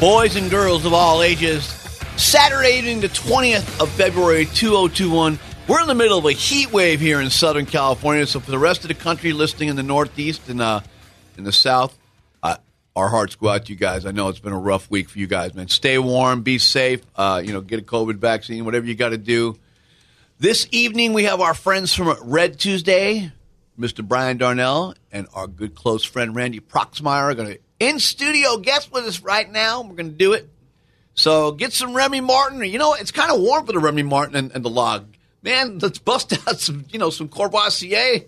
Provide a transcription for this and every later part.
Boys and girls of all ages, Saturday evening, the 20th of February 2021. We're in the middle of a heat wave here in Southern California. So, for the rest of the country listening in the Northeast and uh, in the South, uh, our hearts go out to you guys. I know it's been a rough week for you guys, man. Stay warm, be safe, uh, you know, get a COVID vaccine, whatever you got to do. This evening, we have our friends from Red Tuesday, Mr. Brian Darnell, and our good close friend Randy Proxmire are going to in studio guest with us right now. We're going to do it. So get some Remy Martin. You know, it's kind of warm for the Remy Martin and, and the log. Man, let's bust out some, you know, some Courvoisier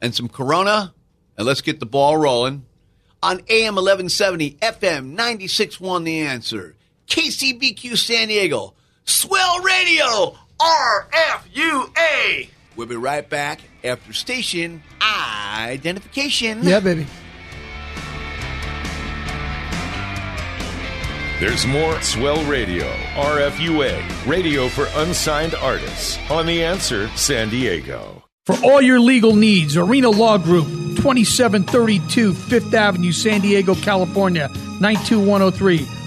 and some Corona, and let's get the ball rolling. On AM 1170, FM 96.1 The Answer, KCBQ San Diego, Swell Radio, RFUA. We'll be right back after station identification. Yeah, baby. There's more Swell Radio, RFUA, radio for unsigned artists, on The Answer San Diego. For all your legal needs, Arena Law Group, 2732 Fifth Avenue, San Diego, California, 92103.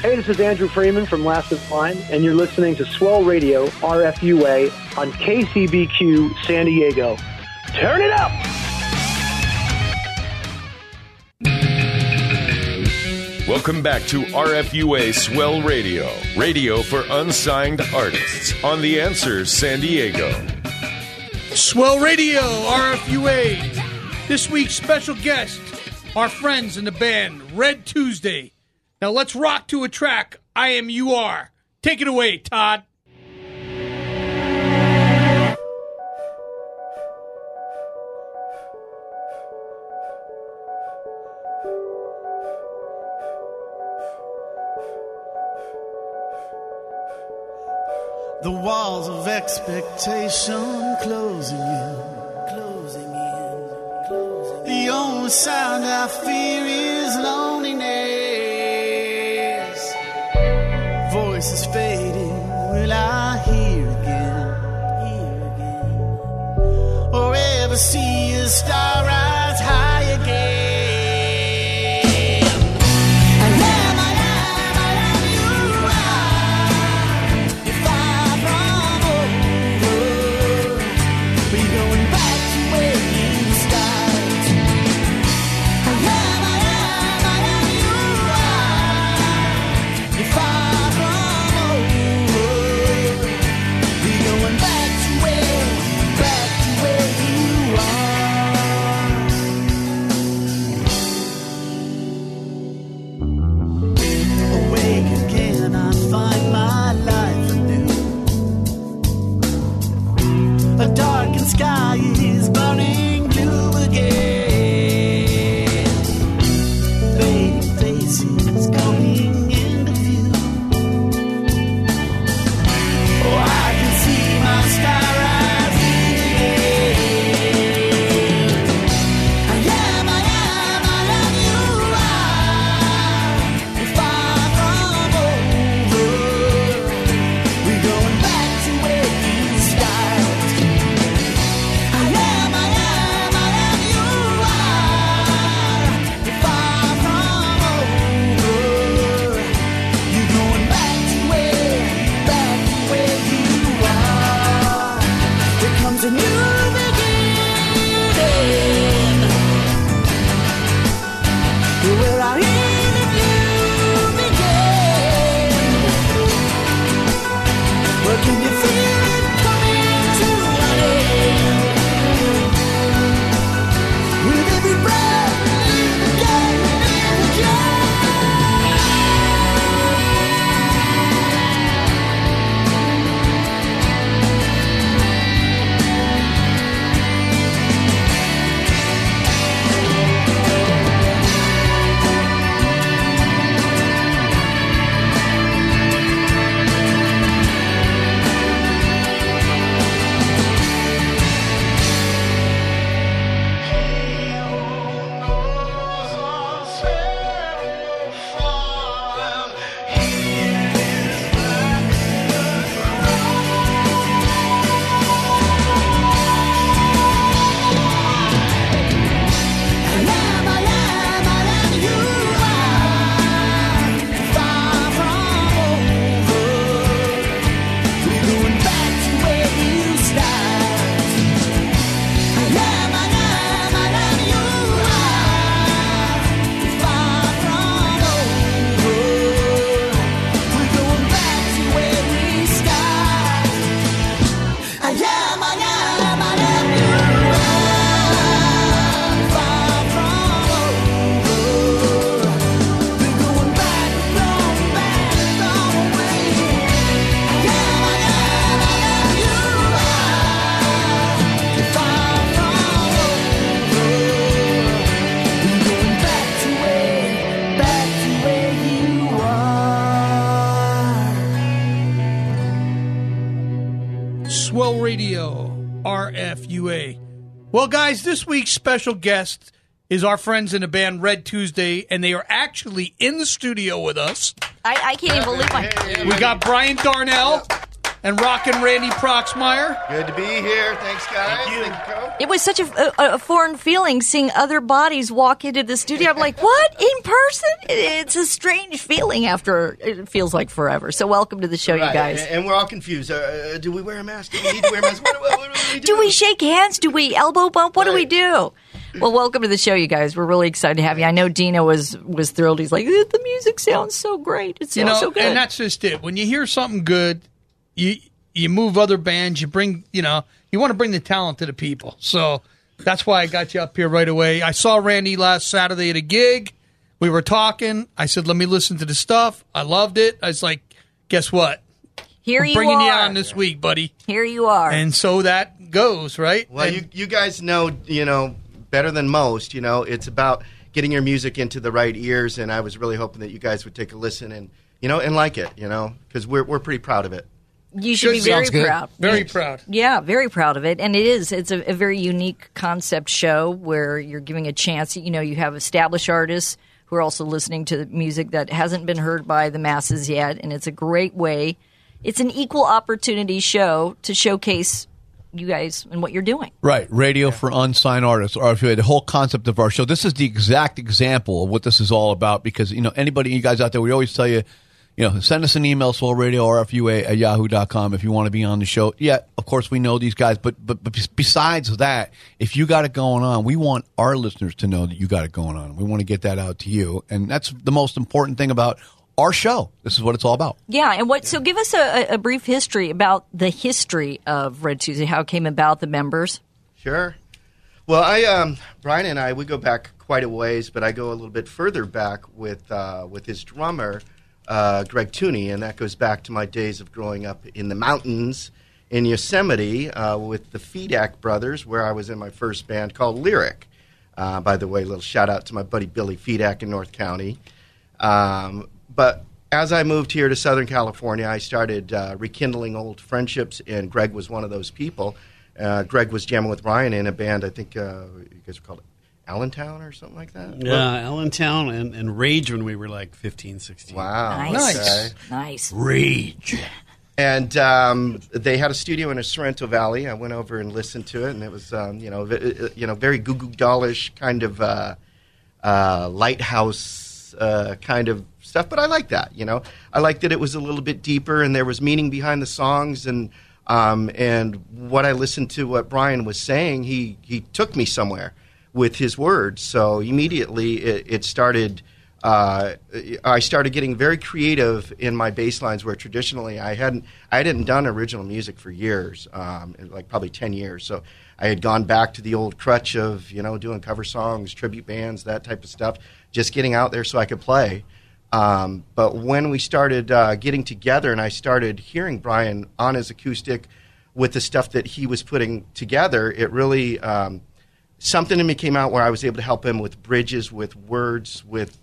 Hey, this is Andrew Freeman from Last in Line, and you're listening to Swell Radio, RFUA, on KCBQ San Diego. Turn it up! Welcome back to RFUA Swell Radio, radio for unsigned artists, on The Answer San Diego. Swell Radio, RFUA. This week's special guest, our friends in the band Red Tuesday. Now let's rock to a track. I am you are. Take it away, Todd. The walls of expectation closing in, closing in, closing in. The only sound I fear is loneliness. Fading, will I hear again, or ever see a star special guest is our friends in the band Red Tuesday, and they are actually in the studio with us. I, I can't even believe my. We got Brian Darnell and Rockin' Randy Proxmeyer. Good to be here. Thanks, guys. Thank you, Coach. It was such a, a, a foreign feeling seeing other bodies walk into the studio. I'm like, what? In person? It, it's a strange feeling after it feels like forever. So, welcome to the show, you guys. And, and we're all confused. Uh, Uh, do we wear a mask? Do we need to wear a mask? What, what, what do we do? Do we shake hands? Do we elbow bump? What do we do? Well, welcome to the show, you guys. We're really excited to have you. I know Dina was was thrilled. He's like, the music sounds so great. It sounds You know, so good. and that's just it. When you hear something good, you you move other bands. You bring, you know, you want to bring the talent to the people. So that's why I got you up here right away. I saw Randy last Saturday at a gig. We were talking. I said, "Let me listen to the stuff." I loved it. I was like, "Guess what? Here I'm you bringing are. you on this week, buddy." Here you are. And so that goes right. Well, And- you, you guys know, you know, better than most, you know, it's about getting your music into the right ears. And I was really hoping that you guys would take a listen and, you know, and like it, you know, because we're, we're pretty proud of it. You should be very proud. very proud. Yeah, very proud of it. And it is. It's a, a very unique concept show where you're giving a chance. You know, you have established artists who are also listening to music that hasn't been heard by the masses yet. And it's a great way. It's an equal opportunity show to showcase you guys and what you're doing. Right, radio for unsigned artists, Or if you had The whole concept of our show. This is the exact example of what this is all about. Because you know, anybody, you guys out there, we always tell you, you know, send us an email, Swell Radio RFUA at yahoo.com if you want to be on the show. Yeah, of course we know these guys, but but but besides that, if you got it going on, we want our listeners to know that you got it going on. We want to get that out to you, and that's the most important thing about our show. This is what it's all about. Yeah, and what? So, give us a, a brief history about the history of Red Tuesday, how it came about, the members. Sure. Well, I, um, Brian and I, we go back quite a ways, but I go a little bit further back with uh, with his drummer, uh, Greg Tooney, and that goes back to my days of growing up in the mountains in Yosemite uh, with the Fedak brothers, where I was in my first band called Lyric. Uh, by the way, a little shout out to my buddy Billy Fedak in North County. Um, but as I moved here to Southern California, I started uh, rekindling old friendships, and Greg was one of those people. Uh, Greg was jamming with Ryan in a band, I think uh, you guys were called Allentown or something like that. Yeah, Allentown and, and Rage when we were like 15, 16. Wow. Nice, Okay. nice. Rage. And um, they had a studio in a Sorrento Valley. I went over and listened to it, and it was, um, you know, v- you know, very Goo Goo Dollish kind of uh, uh, Lifehouse uh, kind of stuff. But I like that, you know. I like that it was a little bit deeper, and there was meaning behind the songs, and um, and what I listened to, what Brian was saying, he he took me somewhere with his words. So immediately it, it started. Uh, I started getting very creative in my bass lines, where traditionally I hadn't I hadn't done original music for years, um, like probably ten years. So I had gone back to the old crutch of you know doing cover songs, tribute bands, that type of stuff, just getting out there so I could play. Um, but when we started uh, getting together, and I started hearing Brian on his acoustic with the stuff that he was putting together, it really um, something in me came out where I was able to help him with bridges, with words, with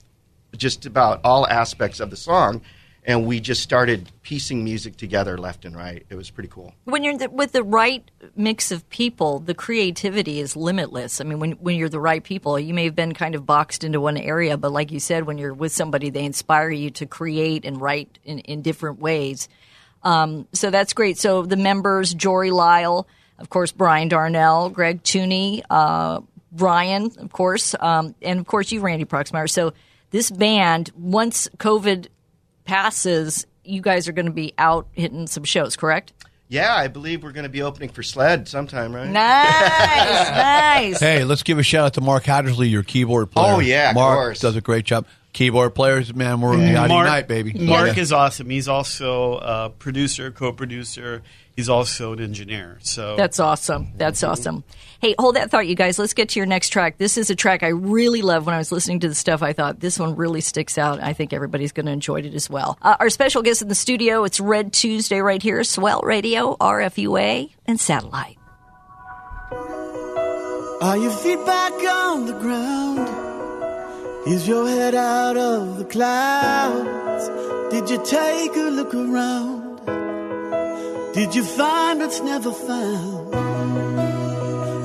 just about all aspects of the song. And we just started piecing music together left and right. It was pretty cool. When you're the, with the right mix of people, the creativity is limitless. I mean, when when you're the right people, you may have been kind of boxed into one area, but like you said, when you're with somebody, they inspire you to create and write in, in different ways. Um, so that's great. So the members, Jory Lyle, of course, Brian Darnell, Greg Tooney, uh, Brian, of course, um, and of course you, Randy Proxmire. So this band, once COVID passes, you guys are going to be out hitting some shows, correct? Yeah, I believe we're going to be opening for Sled sometime, right? Nice, nice. Hey, let's give a shout out to Mark Hattersley, your keyboard player. Oh, yeah, of Mark course. does a great job. Keyboard players, man, we're yeah. Mark, night, baby. Mark Yeah. is awesome. He's also a producer, co-producer. He's also an engineer. So That's awesome. That's awesome. Hey, hold that thought, you guys. Let's get to your next track. This is a track I really love. When I was listening to the stuff, I thought this one really sticks out. I think everybody's going to enjoy it as well. Uh, our special guest in the studio, it's Red Tuesday right here, Swell Radio, RFUA, and Satellite. Are your feet back on the ground? Is your head out of the clouds? Did you take a look around? Did you find what's never found?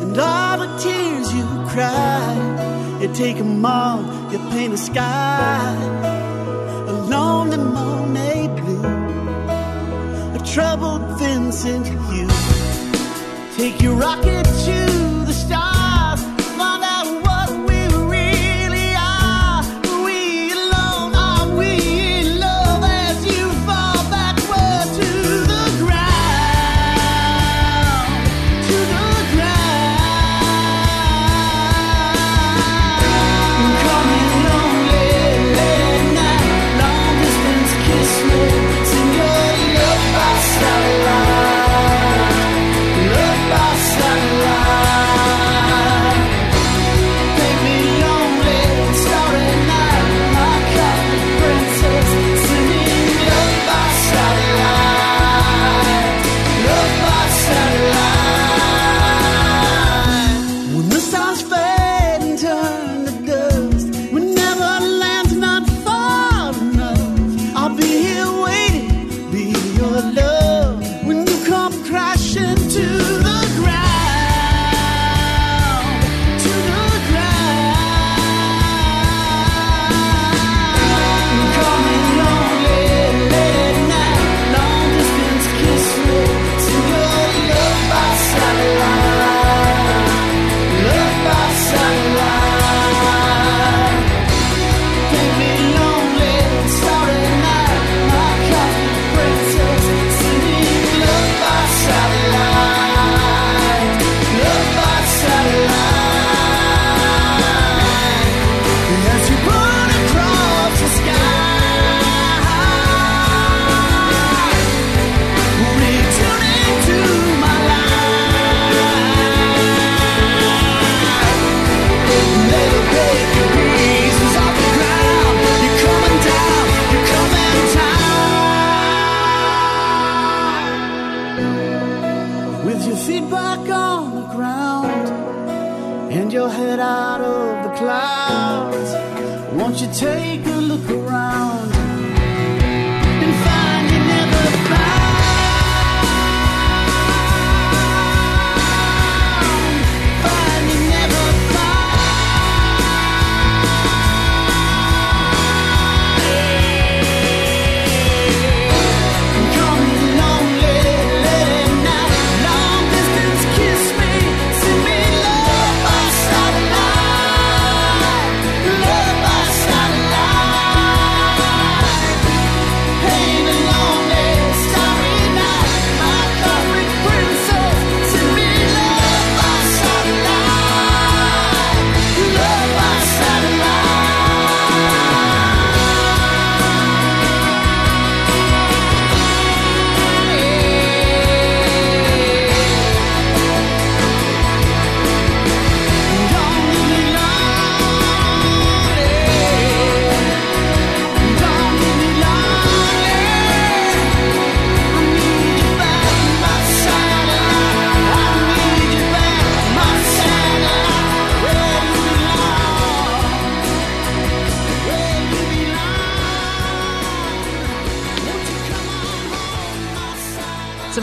And all the tears you cry, you take 'em all, you paint the sky a lonely Monet blue, a troubled Vincent hue. Take your rocket to With your feet back on the ground and your head out of the clouds, won't you take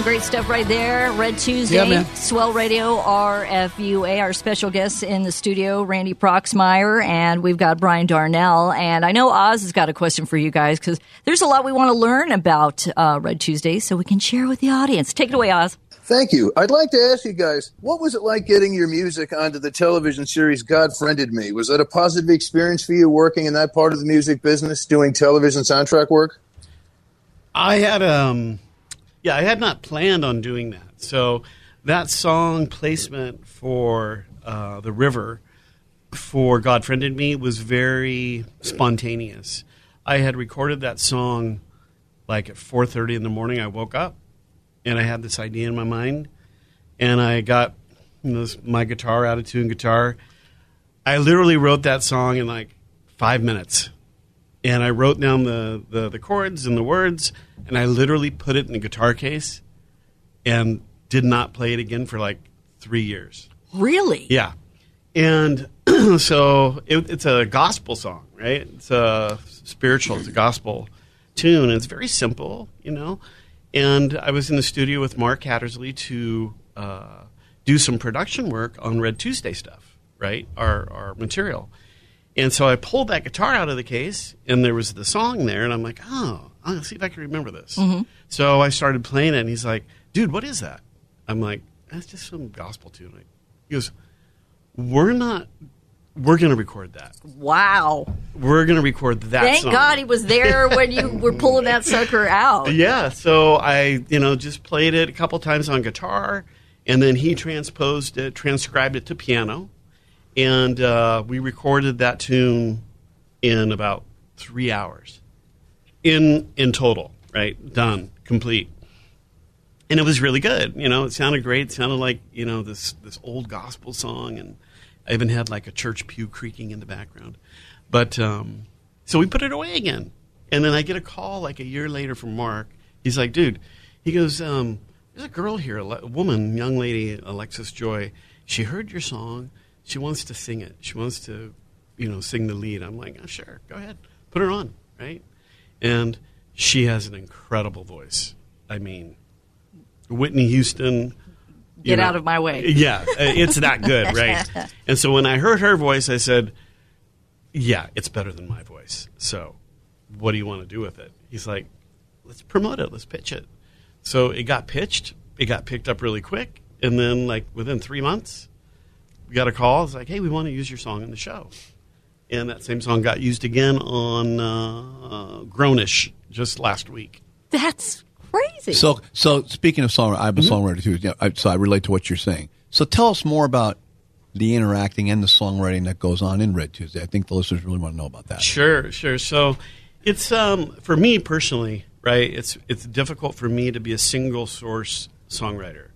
great stuff right there. Red Tuesday, Yeah. Swell Radio, RFUA. Our special guests in the studio, Randy Proxmeyer, and we've got Brian Darnell. And I know Oz has got a question for you guys because there's a lot we want to learn about uh, Red Tuesday, so we can share with the audience. Take it away, Oz. Thank you. I'd like to ask you guys, what was it like getting your music onto the television series God Friended Me? Was that a positive experience for you working in that part of the music business, doing television soundtrack work? I had um yeah, I had not planned on doing that. So that song placement for uh, the river for God Friended Me was very spontaneous. I had recorded that song like at 4:30 in the morning. I woke up and I had this idea in my mind and I got you know, my guitar out of tune guitar. I literally wrote that song in like 5 minutes and I wrote down the, the, the chords and the words, and I literally put it in the guitar case and did not play it again for like three years. Really? Yeah. And so it, it's a gospel song, right? It's a spiritual, it's a gospel tune. It's very simple, you know. And I was in the studio with Mark Hattersley to uh, do some production work on Red Tuesday stuff, right? Our our material. And so I pulled that guitar out of the case, and there was the song there, and I'm like, oh, I'll see if I can remember this. Mm-hmm. So I started playing it, and he's like, dude, what is that? I'm like, that's just some gospel tune. He goes, we're not, we're going to record that. Wow. We're going to record that Thank song. God he was there when you were pulling that sucker out. Yeah, so I, you know, just played it a couple times on guitar, and then he transposed it, transcribed it to piano, and uh, we recorded that tune in about three hours, in in total, right? Done, complete, and it was really good. You know, it sounded great. It sounded like you know this this old gospel song, and I even had like a church pew creaking in the background. But um, so we put it away again, and then I get a call like a year later from Mark. He's like, "Dude," he goes, um, "There's a girl here, a a woman, young lady, Alexis Joy. She heard your song. She wants to sing it. She wants to, you know, sing the lead." I'm like, oh, "Sure, go ahead, put her on." Right, and she has an incredible voice. I mean, Whitney Houston. Get know, out of my way. Yeah, uh, it's that good, right? and so when I heard her voice, I said, "Yeah, it's better than my voice." So, what do you want to do with it? He's like, "Let's promote it. Let's pitch it." So it got pitched. It got picked up really quick, and then like within three months, we got a call. It's like, "Hey, we want to use your song in the show." And that same song got used again on uh, uh, Grown-ish just last week. That's crazy. So, so speaking of songwriter, I'm a Mm-hmm. songwriter too. Yeah, I, so I relate to what you're saying. So tell us more about the interacting and the songwriting that goes on in Red Tuesday. I think the listeners really want to know about that. Sure, sure. So it's um, for me personally, right? It's it's difficult for me to be a single source songwriter.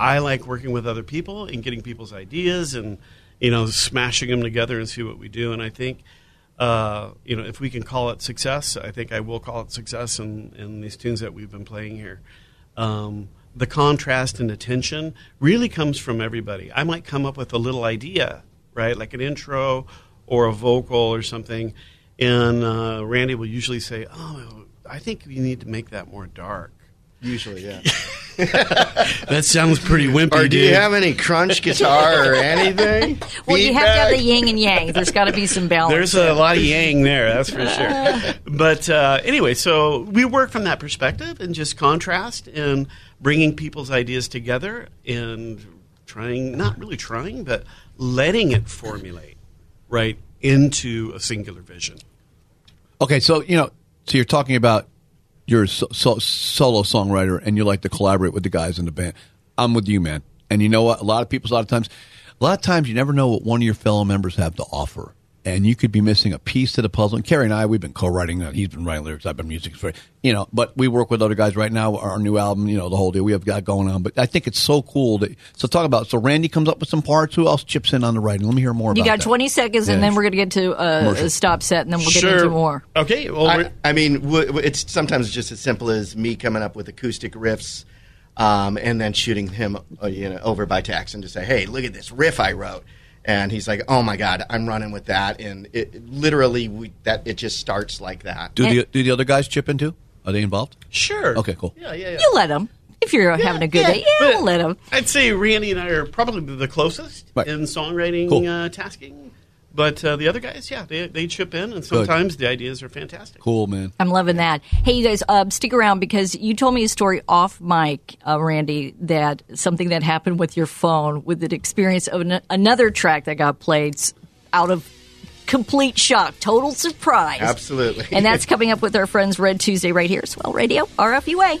I like working with other people and getting people's ideas and you know smashing them together and see what we do. And I think uh, you know if we can call it success, I think I will call it success in, in these tunes that we've been playing here. Um, the contrast and attention really comes from everybody. I might come up with a little idea, right, like an intro or a vocal or something, and uh, Randy will usually say, "Oh, I think you need to make that more dark." Usually, yeah. That sounds pretty wimpy, or do you have any crunch guitar or anything? well, you have to have the yin and yang. There's got to be some balance. There's a lot of yang there, that's for sure. But uh, anyway, so we work from that perspective and just contrast and bringing people's ideas together and trying, not really trying, but letting it formulate right into a singular vision. Okay, so you know, so you're talking about you're a so, so, solo songwriter and you like to collaborate with the guys in the band. I'm with you, man. And you know what? A lot of people, a lot of times, a lot of times, you never know what one of your fellow members have to offer, and you could be missing a piece to the puzzle. And Kerry and I, we've been co-writing that. He's been writing lyrics. I've been music for, you know. But we work with other guys right now. Our new album, you know, the whole deal we have got going on. But I think it's so cool that. So talk about. So Randy comes up with some parts. Who else chips in on the writing? Let me hear more. You about got that. 20 seconds, and then we're going to get to uh, a stop set, and then we'll get into more. Okay. Well, I, I mean, w- w- it's sometimes just as simple as me coming up with acoustic riffs, um, and then shooting him, uh, you know, over by tax and to say, "Hey, look at this riff I wrote," and he's like, "Oh my god, I'm running with that," and it, it- literally we, that it just starts like that. Do the do the other guys chip in too? Are they involved? sure. Okay, cool. Yeah, yeah, yeah. You let them. If you're having a good day, yeah, but we'll let them. I'd say Randy and I are probably the closest Right. in songwriting Cool. uh, tasking. But uh, the other guys, yeah, they, they chip in, and sometimes the ideas are fantastic. Cool, man. I'm loving that. Hey, you guys, uh, stick around because you told me a story off mic, uh, Randy, that something that happened with your phone with an experience of an- another track that got played out of complete shock, total surprise. Absolutely. And that's coming up with our friends Red Tuesday right here, Swell Radio, RFUA.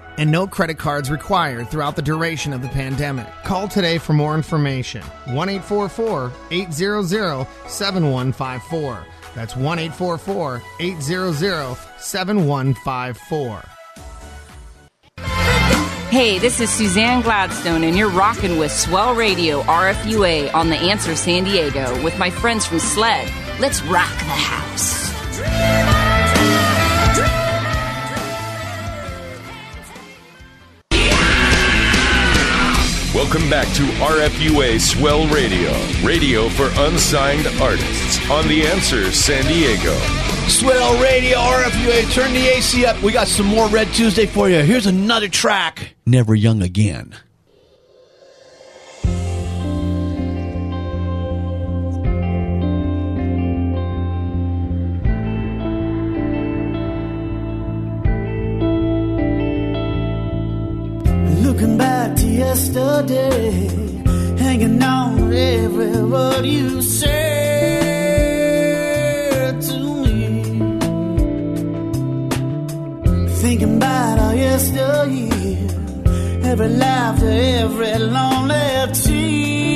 and no credit cards required throughout the duration of the pandemic. Call today for more information. 1 844 800 7154. That's 1 844 800 7154. Hey, this is Suzanne Gladstone, and you're rocking with Swell Radio RFUA on The Answer San Diego with my friends from SLED. Let's rock the house. Welcome back to RFUA Swell Radio, radio for unsigned artists on The Answer San Diego. Swell Radio RFUA. Turn the AC up. We got some more Red Tuesday for you. Here's another track. Never Young Again. Yesterday, hanging on every word you said to me. Thinking about our yesteryear, every laughter, every lonely tear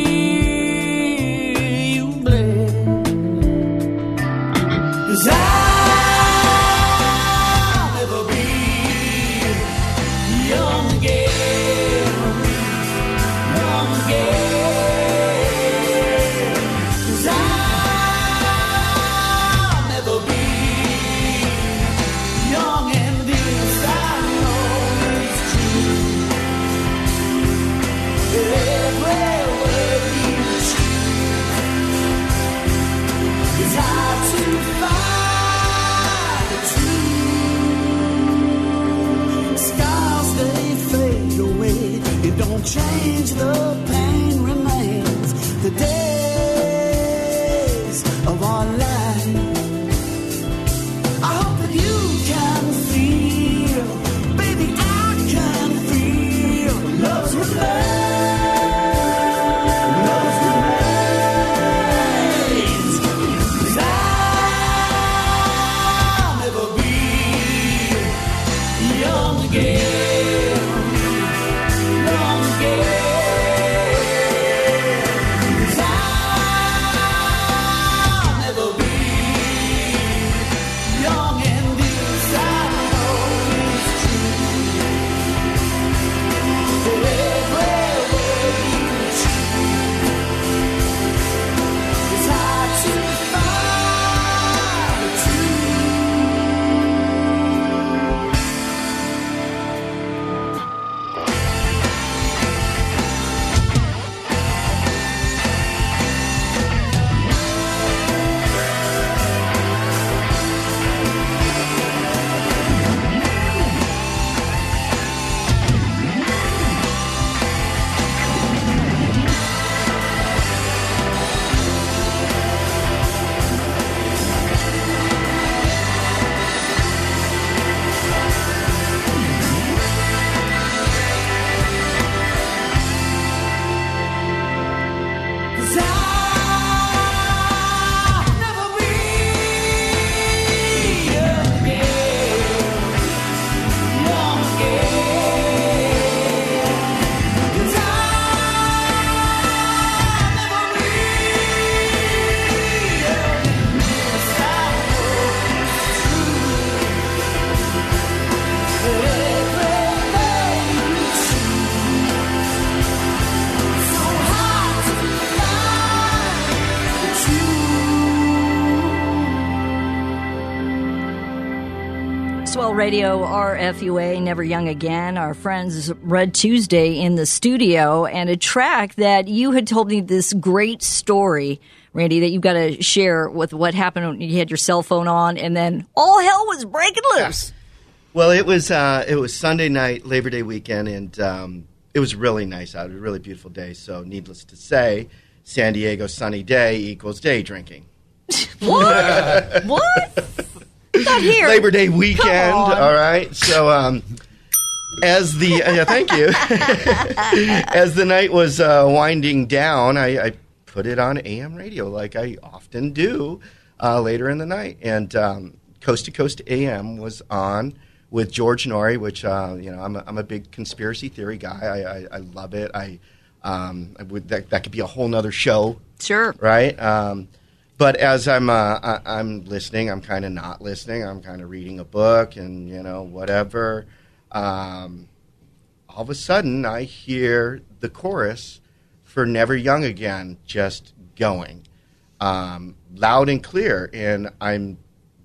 Radio, RFUA, Never Young Again. Our friends Red Tuesday in the studio, and a track that you had told me this great story, Randy, that you've got to share with what happened when you had your cell phone on, and then all hell was breaking loose. Well, it was uh, it was Sunday night, Labor Day weekend, and um, it was really nice out. It was a really beautiful day. So, needless to say, San Diego sunny day equals day drinking. What? what? Not here. Labor Day weekend. All right. So, um, as the uh, yeah, thank you. as the night was uh, winding down, I, I put it on AM radio like I often do uh, later in the night, and um, Coast to Coast AM was on with George Noory, which uh, you know I'm a, I'm a big conspiracy theory guy. I, I, I love it. I, um, I would that, that could be a whole nother show Sure. right? Um, but as I'm uh, I, I'm listening, I'm kind of not listening. I'm kind of reading a book and you know whatever. Um, all of a sudden, I hear the chorus for "Never Young Again" just going um, loud and clear, and I'm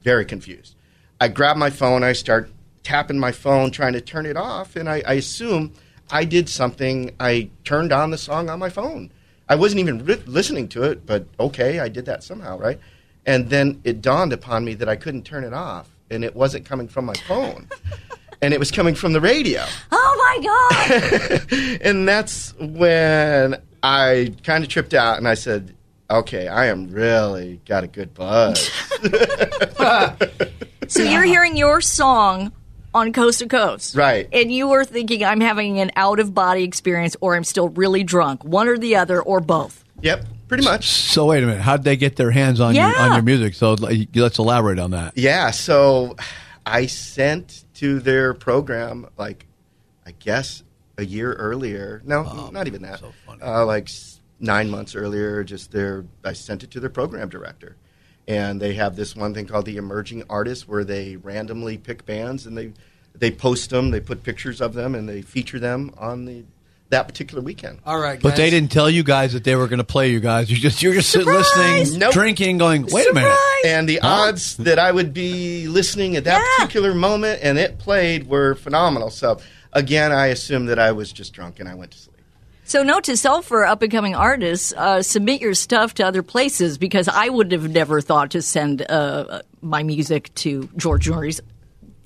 very confused. I grab my phone, I start tapping my phone, trying to turn it off, and I, I assume I did something. I turned on the song on my phone. I wasn't even ri- listening to it, but okay, I did that somehow, right? And then it dawned upon me that I couldn't turn it off, and it wasn't coming from my phone, and it was coming from the radio. Oh my God. and that's when I kind of tripped out, and I said, "Okay, I am really got a good buzz." so you're hearing your song on Coast to Coast. Right. And you were thinking, I'm having an out of body experience or I'm still really drunk. One or the other or both. Yep, pretty much. So wait a minute. How'd they get their hands on your on your music? So let's elaborate on that. Yeah, so I sent to their program like I guess a year earlier. No, not even that. So Uh, like nine months earlier. Just their I sent it to their program director, and they have this one thing called the Emerging Artists, where they randomly pick bands and they they post them, they put pictures of them, and they feature them on the that particular weekend. All right, But they didn't tell you guys that they were going to play you guys. You just you're just sitting listening, Nope. drinking, going, wait a minute. And the odds that I would be listening at that particular moment and it played were phenomenal. So again, I assume that I was just drunk and I went to sleep. So, note to self for up and coming artists: uh, submit your stuff to other places because I would have never thought to send uh, my music to George Noory's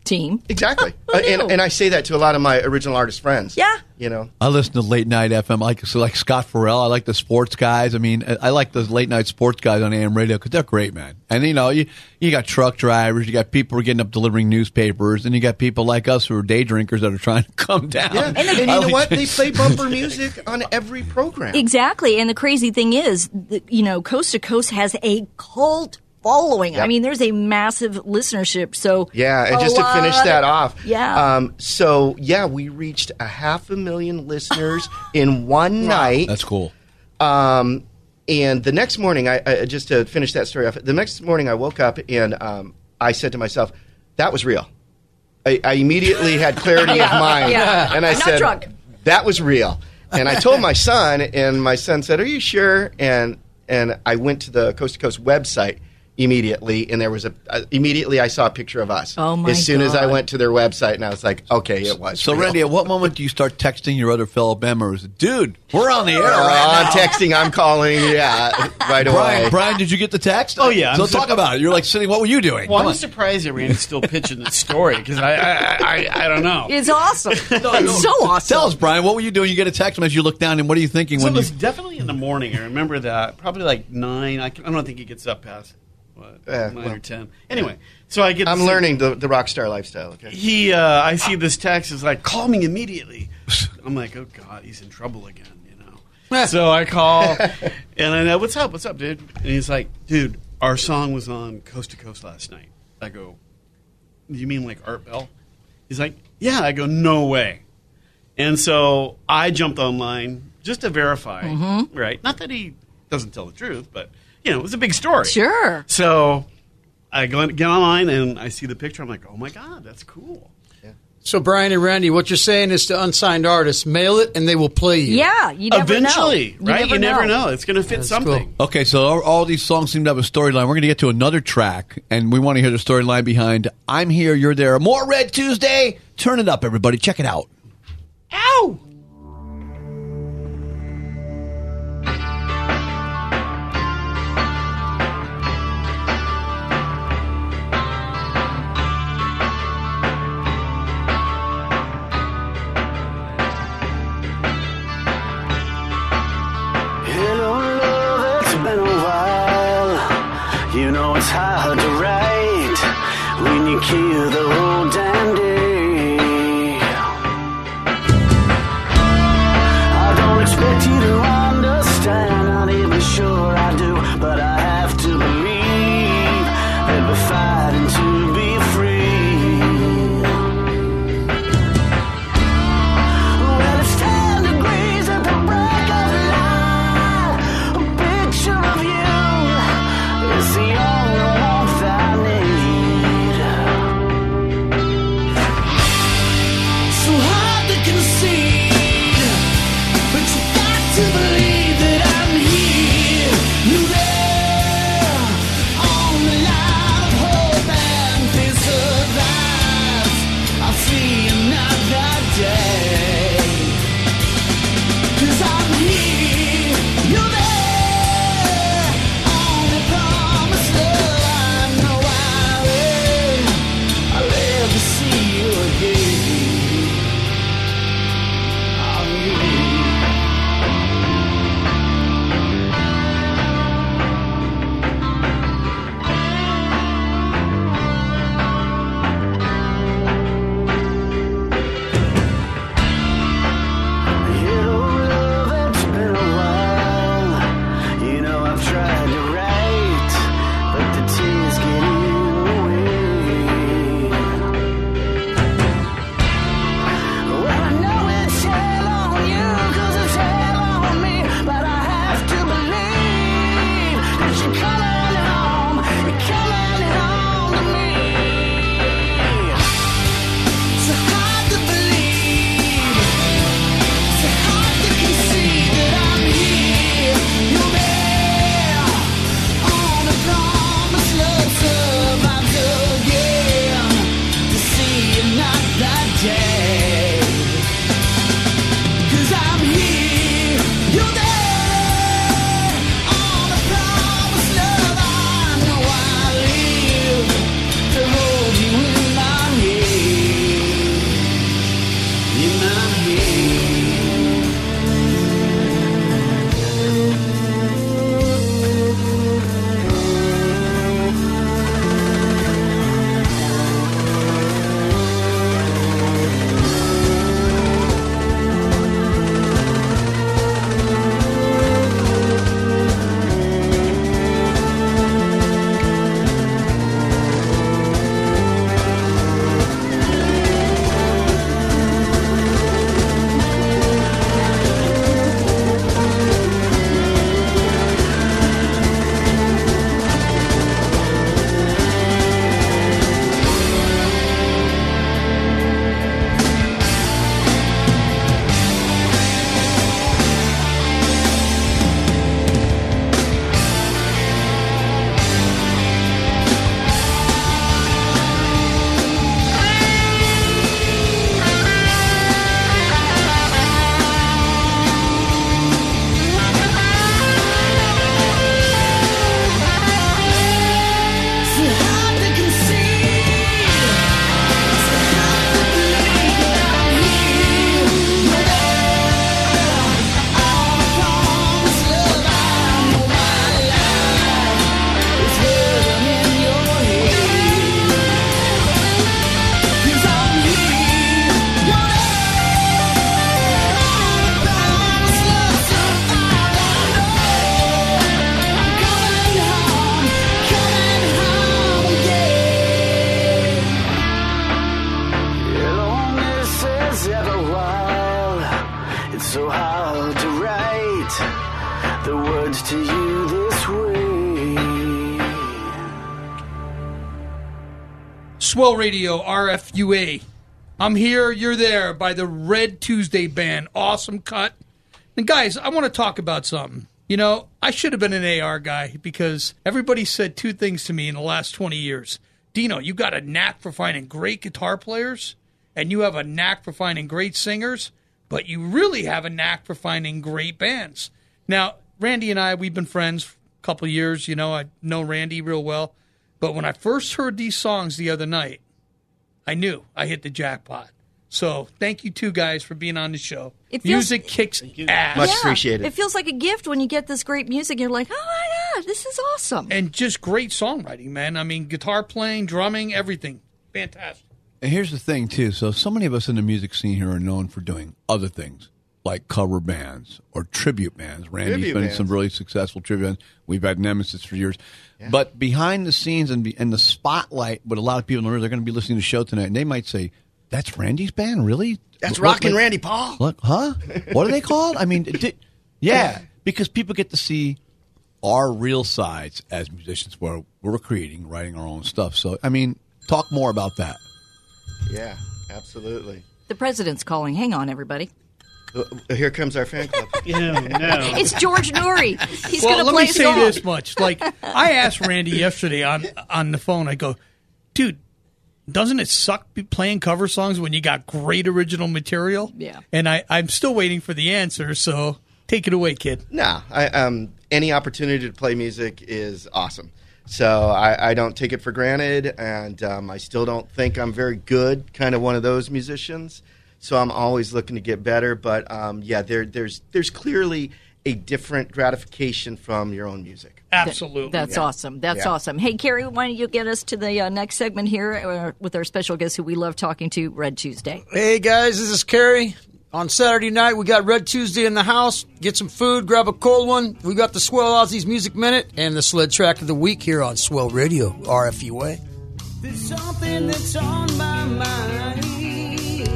team. Exactly. Uh, and, and I say that to a lot of my original artist friends. Yeah. You know, I listen to late night FM. I like so like Scott Farrell. I like the sports guys. I mean, I I like the late night sports guys on AM radio because they're great, man. And you know, you you got truck drivers, you got people who are getting up delivering newspapers, and you got people like us who are day drinkers that are trying to come down. yeah. And, you know what? They play bumper music on every program. Exactly. And the crazy thing is, you know, Coast to Coast has a cult following. I mean, there's a massive listenership. So Yeah, and just to finish lot that of- off, yeah. Um, so yeah, we reached a half a million listeners in one night. That's cool. Um, and the next morning, I, I just to finish that story off. The next morning, I woke up and um, I said to myself, "That was real." I, I immediately had clarity Yeah, of mind, yeah. and I Not said, drunk. "That was real." And I told my son, and my son said, "Are you sure?" And and I went to the Coast to Coast website immediately, and there was a uh, immediately I saw a picture of us. Oh, my As soon as I went to their website, and I was like, "Okay, it was." So, real. Randy, at what moment do you start texting your other fellow members? Dude, we're on the air Uh, right I'm now. texting. I'm calling. Yeah, right away. Brian, Brian, did you get the text? Oh, yeah. So I'm talk sur- about it. You're like sitting. What were you doing? Well, Come I'm on. surprised that Randy's still pitching the story because I, I, I, I don't know. It's awesome. it's so awesome. Tell us, Brian. What were you doing? You get a text as you look down, and what are you thinking So when it you? was definitely in the morning. I remember that. Probably like nine. I, I don't think he gets up past what, nine well. Anyway, so I get. I'm this- learning the, the rock star lifestyle. Okay. He, uh, I see this text is like, call me immediately. I'm like, oh god, he's in trouble again, you know. so I call, and I know what's up, what's up, dude. And he's like, dude, our song was on Coast to Coast last night. I go, you mean like Art Bell? He's like, yeah. I go, no way. And so I jumped online just to verify, Mm-hmm. right? Not that he doesn't tell the truth, but you know, it was a big story. Sure. So I go, get online and I see the picture. I'm like, oh my God, that's cool. So Brian and Randy, what you're saying is to unsigned artists, mail it and they will play you. Yeah, you never eventually, know. right? You never, you never know. know. It's going to fit That's something. Cool. Okay, so all, all, these songs seem to have a storyline. We're going to get to another track, and we want to hear the storyline behind "I'm Here, You're There." More Red Tuesday. Turn it up, everybody. Check it out. Ow. tired FUA. I'm here, you're there by the Red Tuesday band. Awesome cut. And guys, I want to talk about something. You know, I should have been an AR guy because everybody said two things to me in the last 20 years. Dino, you got a knack for finding great guitar players, and you have a knack for finding great singers, but you really have a knack for finding great bands. Now, Randy and I, we've been friends for a couple years. You know, I know Randy real well. But when I first heard these songs the other night, I knew I hit the jackpot. So thank you two guys for being on the show. It feels- Music kicks ass. Much yeah, appreciated. It feels like a gift when you get this great music. You're like, oh my god, this is awesome. and just great songwriting, man. I mean, guitar playing, drumming, everything. Fantastic. And here's the thing, too. So, so many of us in the music scene here are known for doing other things, like cover bands or tribute bands. Randy's Tribute been in bands. some really successful tribute bands. We've had Nemesis for years. But behind the scenes and be, and the spotlight, what a lot of people in the room, they're going to be listening to the show tonight, and they might say, "That's Randy's band, really? That's What- Rockin' like- Randy Paul. What? Huh? What are they called? I mean, di- yeah, because people get to see our real sides as musicians, where we're creating, writing our own stuff. So, I mean, talk more about that. Yeah, absolutely. the president's calling. Hang on, everybody. Uh, Here comes our fan club. It's George Noory. He's well, going to play let me say song. this much: like I asked Randy yesterday on on the phone. I go, dude, doesn't it suck playing cover songs when you got great original material? Yeah. And I I'm still waiting for the answer. So take it away, kid. Nah, I, um, any opportunity to play music is awesome. So I, I don't take it for granted, and um, I still don't think I'm very good. Kind of one of those musicians. So I'm always looking to get better. But um, yeah, there, there's there's clearly a different gratification from your own music. Absolutely. That's awesome. That's Yeah. awesome. Hey, Kerry, why don't you get us to the uh, next segment here uh, with our special guest who we love talking to, Red Tuesday. Hey guys, this is Kerry. On Saturday night, we got Red Tuesday in the house. Get some food, grab a cold one. We got the Swell Ozzy's Music Minute and the Sled track of the week here on Swell Radio, RFUA. There's something that's on my mind.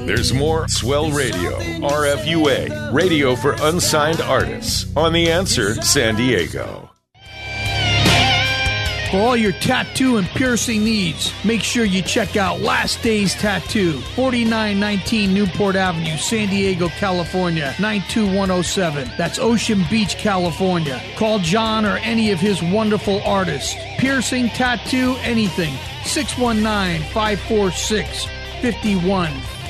There's more Swell Radio, RFUA, radio for unsigned artists, on The Answer San Diego. For all your tattoo and piercing needs, make sure you check out Last Days Tattoo, 4919 Newport Avenue, San Diego, California, 92107. That's Ocean Beach, California. Call John or any of his wonderful artists. Piercing, tattoo, anything. 619 546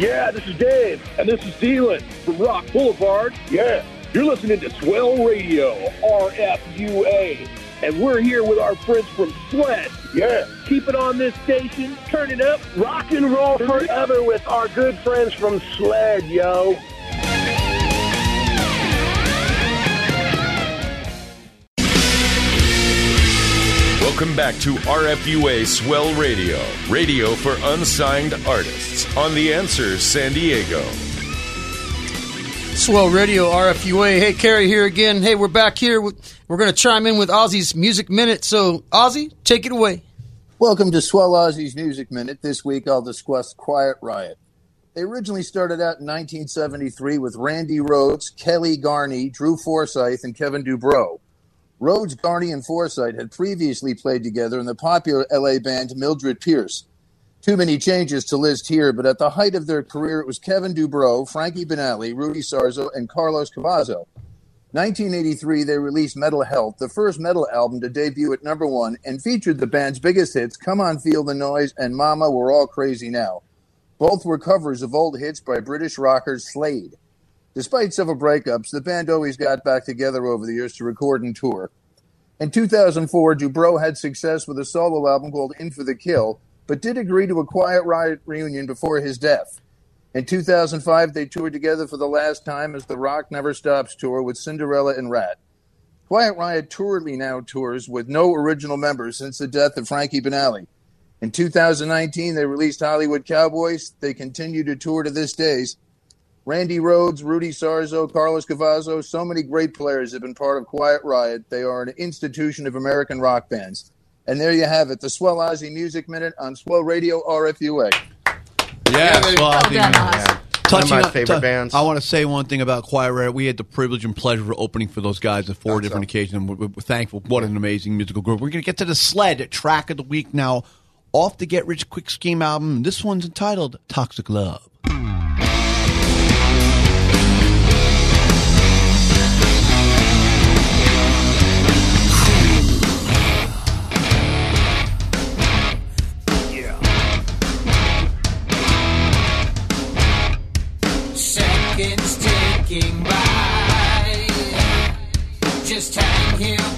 Yeah, this is Dave. And this is Dylan from Rock Boulevard. Yeah, you're listening to Swell Radio, RFUA. And we're here with our friends from Sled. Yeah. Keep it on this station. Turn it up. Rock and roll forever with our good friends from Sled, yo. Welcome back to RFUA Swell Radio, radio for unsigned artists, on The Answer San Diego. Swell Radio, RFUA. Hey, Kerry here again. Hey, we're back here. We're going to chime in with Ozzy's Music Minute. So, Ozzy, take it away. Welcome to Swell Ozzy's Music Minute. This week I'll discuss Quiet Riot. They originally started out in 1973 with Randy Rhoads, Kelly Garni, Drew Forsythe, and Kevin DuBrow. Rhoads, Garni, and Forsythe had previously played together in the popular LA band Mildred Pierce. Too many changes to list here, but at the height of their career, it was Kevin DuBrow, Frankie Banali, Rudy Sarzo, and Carlos Cavazo. 1983, they released Metal Health, the first metal album to debut at number one, and featured the band's biggest hits, Come On Feel the Noise and Mama, We're All Crazy Now. Both were covers of old hits by British rockers Slade. Despite several breakups, the band always got back together over the years to record and tour. In 2004, DuBrow had success with a solo album called In for the Kill, but did agree to a Quiet Riot reunion before his death. In 2005, they toured together for the last time as the Rock Never Stops tour with Cinderella and Ratt. Quiet Riot tourly now tours with no original members since the death of Frankie Banali. In 2019, they released Hollywood Cowboys. They continue to tour to this day. Randy Rhoads, Rudy Sarzo, Carlos Cavazo, so many great players have been part of Quiet Riot. They are an institution of American rock bands. And there you have it, the Swell Ozzy Music Minute on Swell Radio RFUA. Yeah, baby. well, I Well think- yeah. Oz. One of Touching my favorite tou- bands. I want to say one thing about Quiet Riot. We had the privilege and pleasure of opening for those guys at four different occasions. And we're, we're thankful. What an amazing musical group. We're going to get to the Sled track of the week now. Off the Get Rich Quick Scheme album. This one's entitled Toxic Love. Just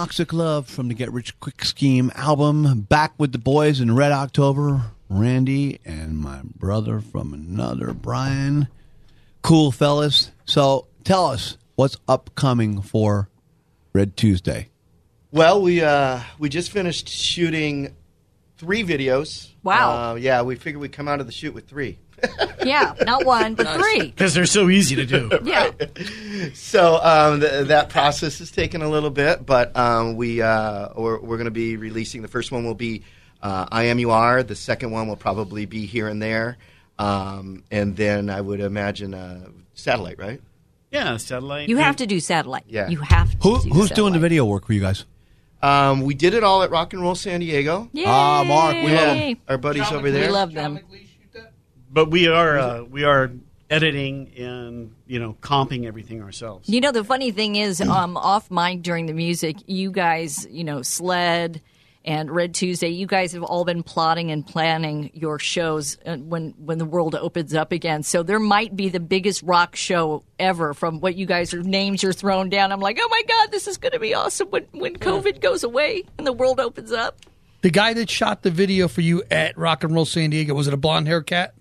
Toxic Love from the Get Rich Quick Scheme album. Back with the boys in Red October. Randy and my brother from another, Brian. Cool fellas. So tell us what's upcoming for Red Tuesday. Well, we uh, we just finished shooting three videos. Wow. Uh, yeah, we figured we'd come out of the shoot with three. Yeah, not one, but three. Because they're so easy to do. Yeah. So um, th- that process has taken a little bit, but um, we uh, we're, we're going to be releasing. The first one will be uh, I Am You Are. The second one will probably be Here and There, um, and then I would imagine uh, Satellite, right? Yeah, satellite. You have to do satellite. Yeah. You have to. Who, do who's doing the video work for you guys? Um, we did it all at Rock and Roll San Diego. Ah, Mark, we love him. Our buddies over there. We love them. But we are uh, we are editing and you know comping everything ourselves. You know, the funny thing is, um, off mic during the music, you guys, you know, Sled and Red Tuesday, you guys have all been plotting and planning your shows uh, when when the world opens up again. So there might be the biggest rock show ever from what you guys are names you're thrown down. I'm like, oh my god, this is going to be awesome when when COVID goes away and the world opens up. The guy that shot the video for you at Rock and Roll San Diego was it a blonde hair cat?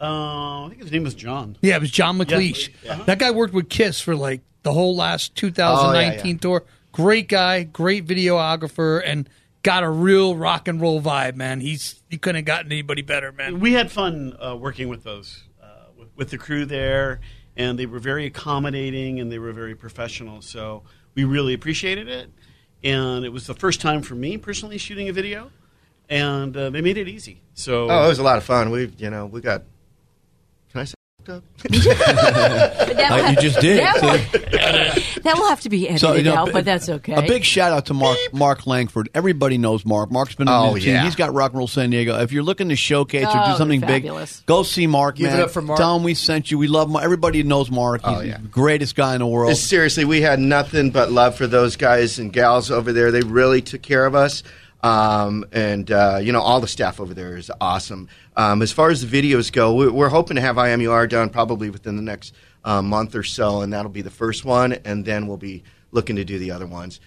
Uh, I think his name was John. Yeah, it was John McLeish. Yeah. That guy worked with Kiss for like the whole last 2019 Oh, yeah, yeah. tour. Great guy, great videographer, and got a real rock and roll vibe, man. He's he couldn't have gotten anybody better, man. We had fun uh, working with those uh, with, with the crew there, and they were very accommodating and they were very professional. So we really appreciated it, and it was the first time for me personally shooting a video, and uh, they made it easy. So Oh, it was a lot of fun. We, you know, we got. Can I say? up? Like you just did. That will, that will have to be edited So, you know, out, but that's okay. A big shout out to Mark Mark Langford. Everybody knows Mark. Mark's been on Oh, the team. yeah. He's got Rock and Roll San Diego. If you're looking to showcase or Oh, do something they're big, go see Mark. Give it man. up for Mark. Tell him we sent you. We love Mark. Everybody knows Mark. He's Oh, yeah. the greatest guy in the world. Seriously, we had nothing but love for those guys and gals over there. They really took care of us. Um, and, uh, you know, all the staff over there is awesome. Um, as far as the videos go, we- we're hoping to have IMUR done probably within the next uh, month or so, and that'll be the first one, and then we'll be looking to do the other ones.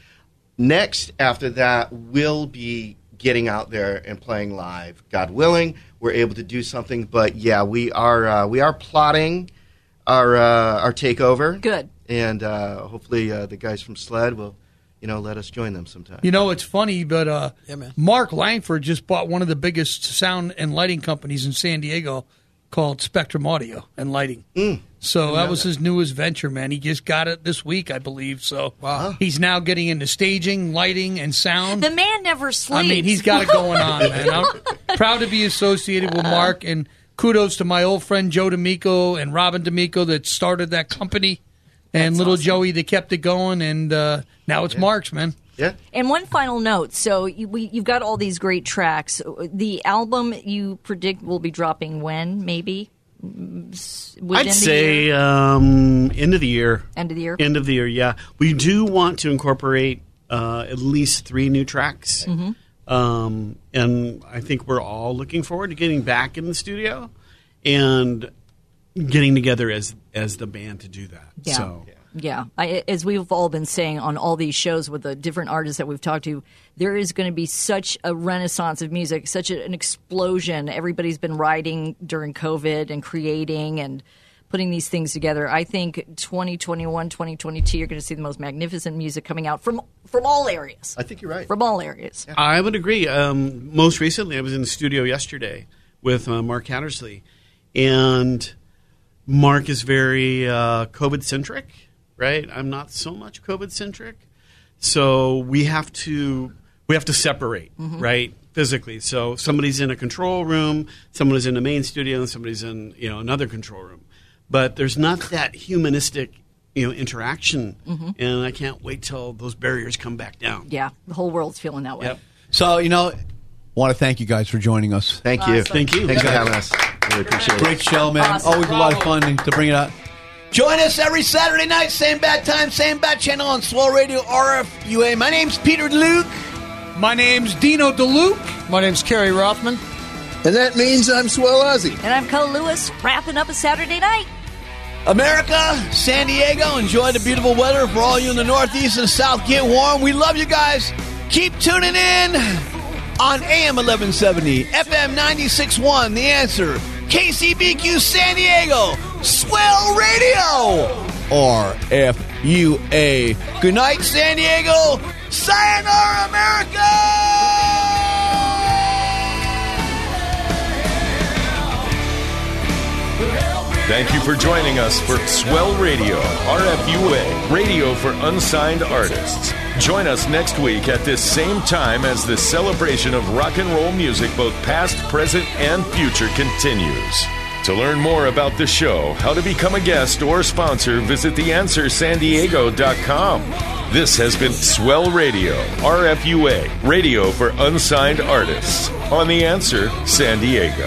Next, after that, we'll be getting out there and playing live. God willing, we're able to do something. But yeah, we are uh, we are plotting our uh, our takeover. Good. and uh, hopefully uh, the guys from Sled will, you know, let us join them sometime. You know, it's funny, but uh, Yeah, man. Mark Langford just bought one of the biggest sound and lighting companies in San Diego called Spectrum Audio and Lighting. Mm. So that was his newest venture, man. He just got it this week, I believe. So Wow. he's now getting into staging, lighting, and sound. the man never sleeps. I mean, he's got it going on, man. I'm proud to be associated with Mark, and kudos to my old friend Joe D'Amico and Robin D'Amico that started that company, and little Joey that kept it going, and uh, now it's Mark's, man. Yeah. And one final note. So you, we, you've got all these great tracks. The album you predict will be dropping when? Maybe. Mm, within I'd the say year? um, end of the year. End of the year? End of the year. Yeah, we do want to incorporate uh, at least three new tracks, Mhm. um, and I think we're all looking forward to getting back in the studio and getting together as as the band to do that. Yeah. So. Yeah, I, as we've all been saying on all these shows with the different artists that we've talked to, there is going to be such a renaissance of music, such a, an explosion. Everybody's been writing during COVID and creating and putting these things together. I think 2021, 2022, you're going to see the most magnificent music coming out from from all areas. I think you're right. From all areas. I would agree. Um, most recently, I was in the studio yesterday with uh, Mark Hattersley, and Mark is very uh, COVID centric, right? I'm not so much COVID centric, so we have to we have to separate, Mhm. right? Physically. So somebody's in a control room, someone is in the main studio, and somebody's in you know another control room. But there's not that humanistic you know interaction, Mhm. and I can't wait till those barriers come back down. Yeah, the whole world's feeling that way. Yep. So you know, want to thank you guys for joining us. Thank you. Awesome. Thank you. Thanks for having us. Really appreciate it. Great show, man. Awesome. Always a lot of fun to bring it out. Join us every Saturday night, same bad time, same bad channel on Swell Radio RFUA. My name's Peter Luke. My name's Dino DeLuke. My name's Kerry Rothman. And that means I'm Swell Ozzy. And I'm Cole Lewis, wrapping up a Saturday night. America, San Diego, enjoy the beautiful weather. For all you in the Northeast and South, get warm. We love you guys. Keep tuning in on AM 1170, FM 96.1, The Answer, KCBQ San Diego, Swell Radio, RFUA. Good night, San Diego. Sayonara, America! Thank you for joining us for Swell Radio, RFUA, radio for unsigned artists. Join us next week at this same time as the celebration of rock and roll music, both past, present, and future, continues. To learn more about the show, how to become a guest or sponsor, visit theanswersandiego.com. This has been Swell Radio, RFUA, radio for unsigned artists, on The Answer San Diego.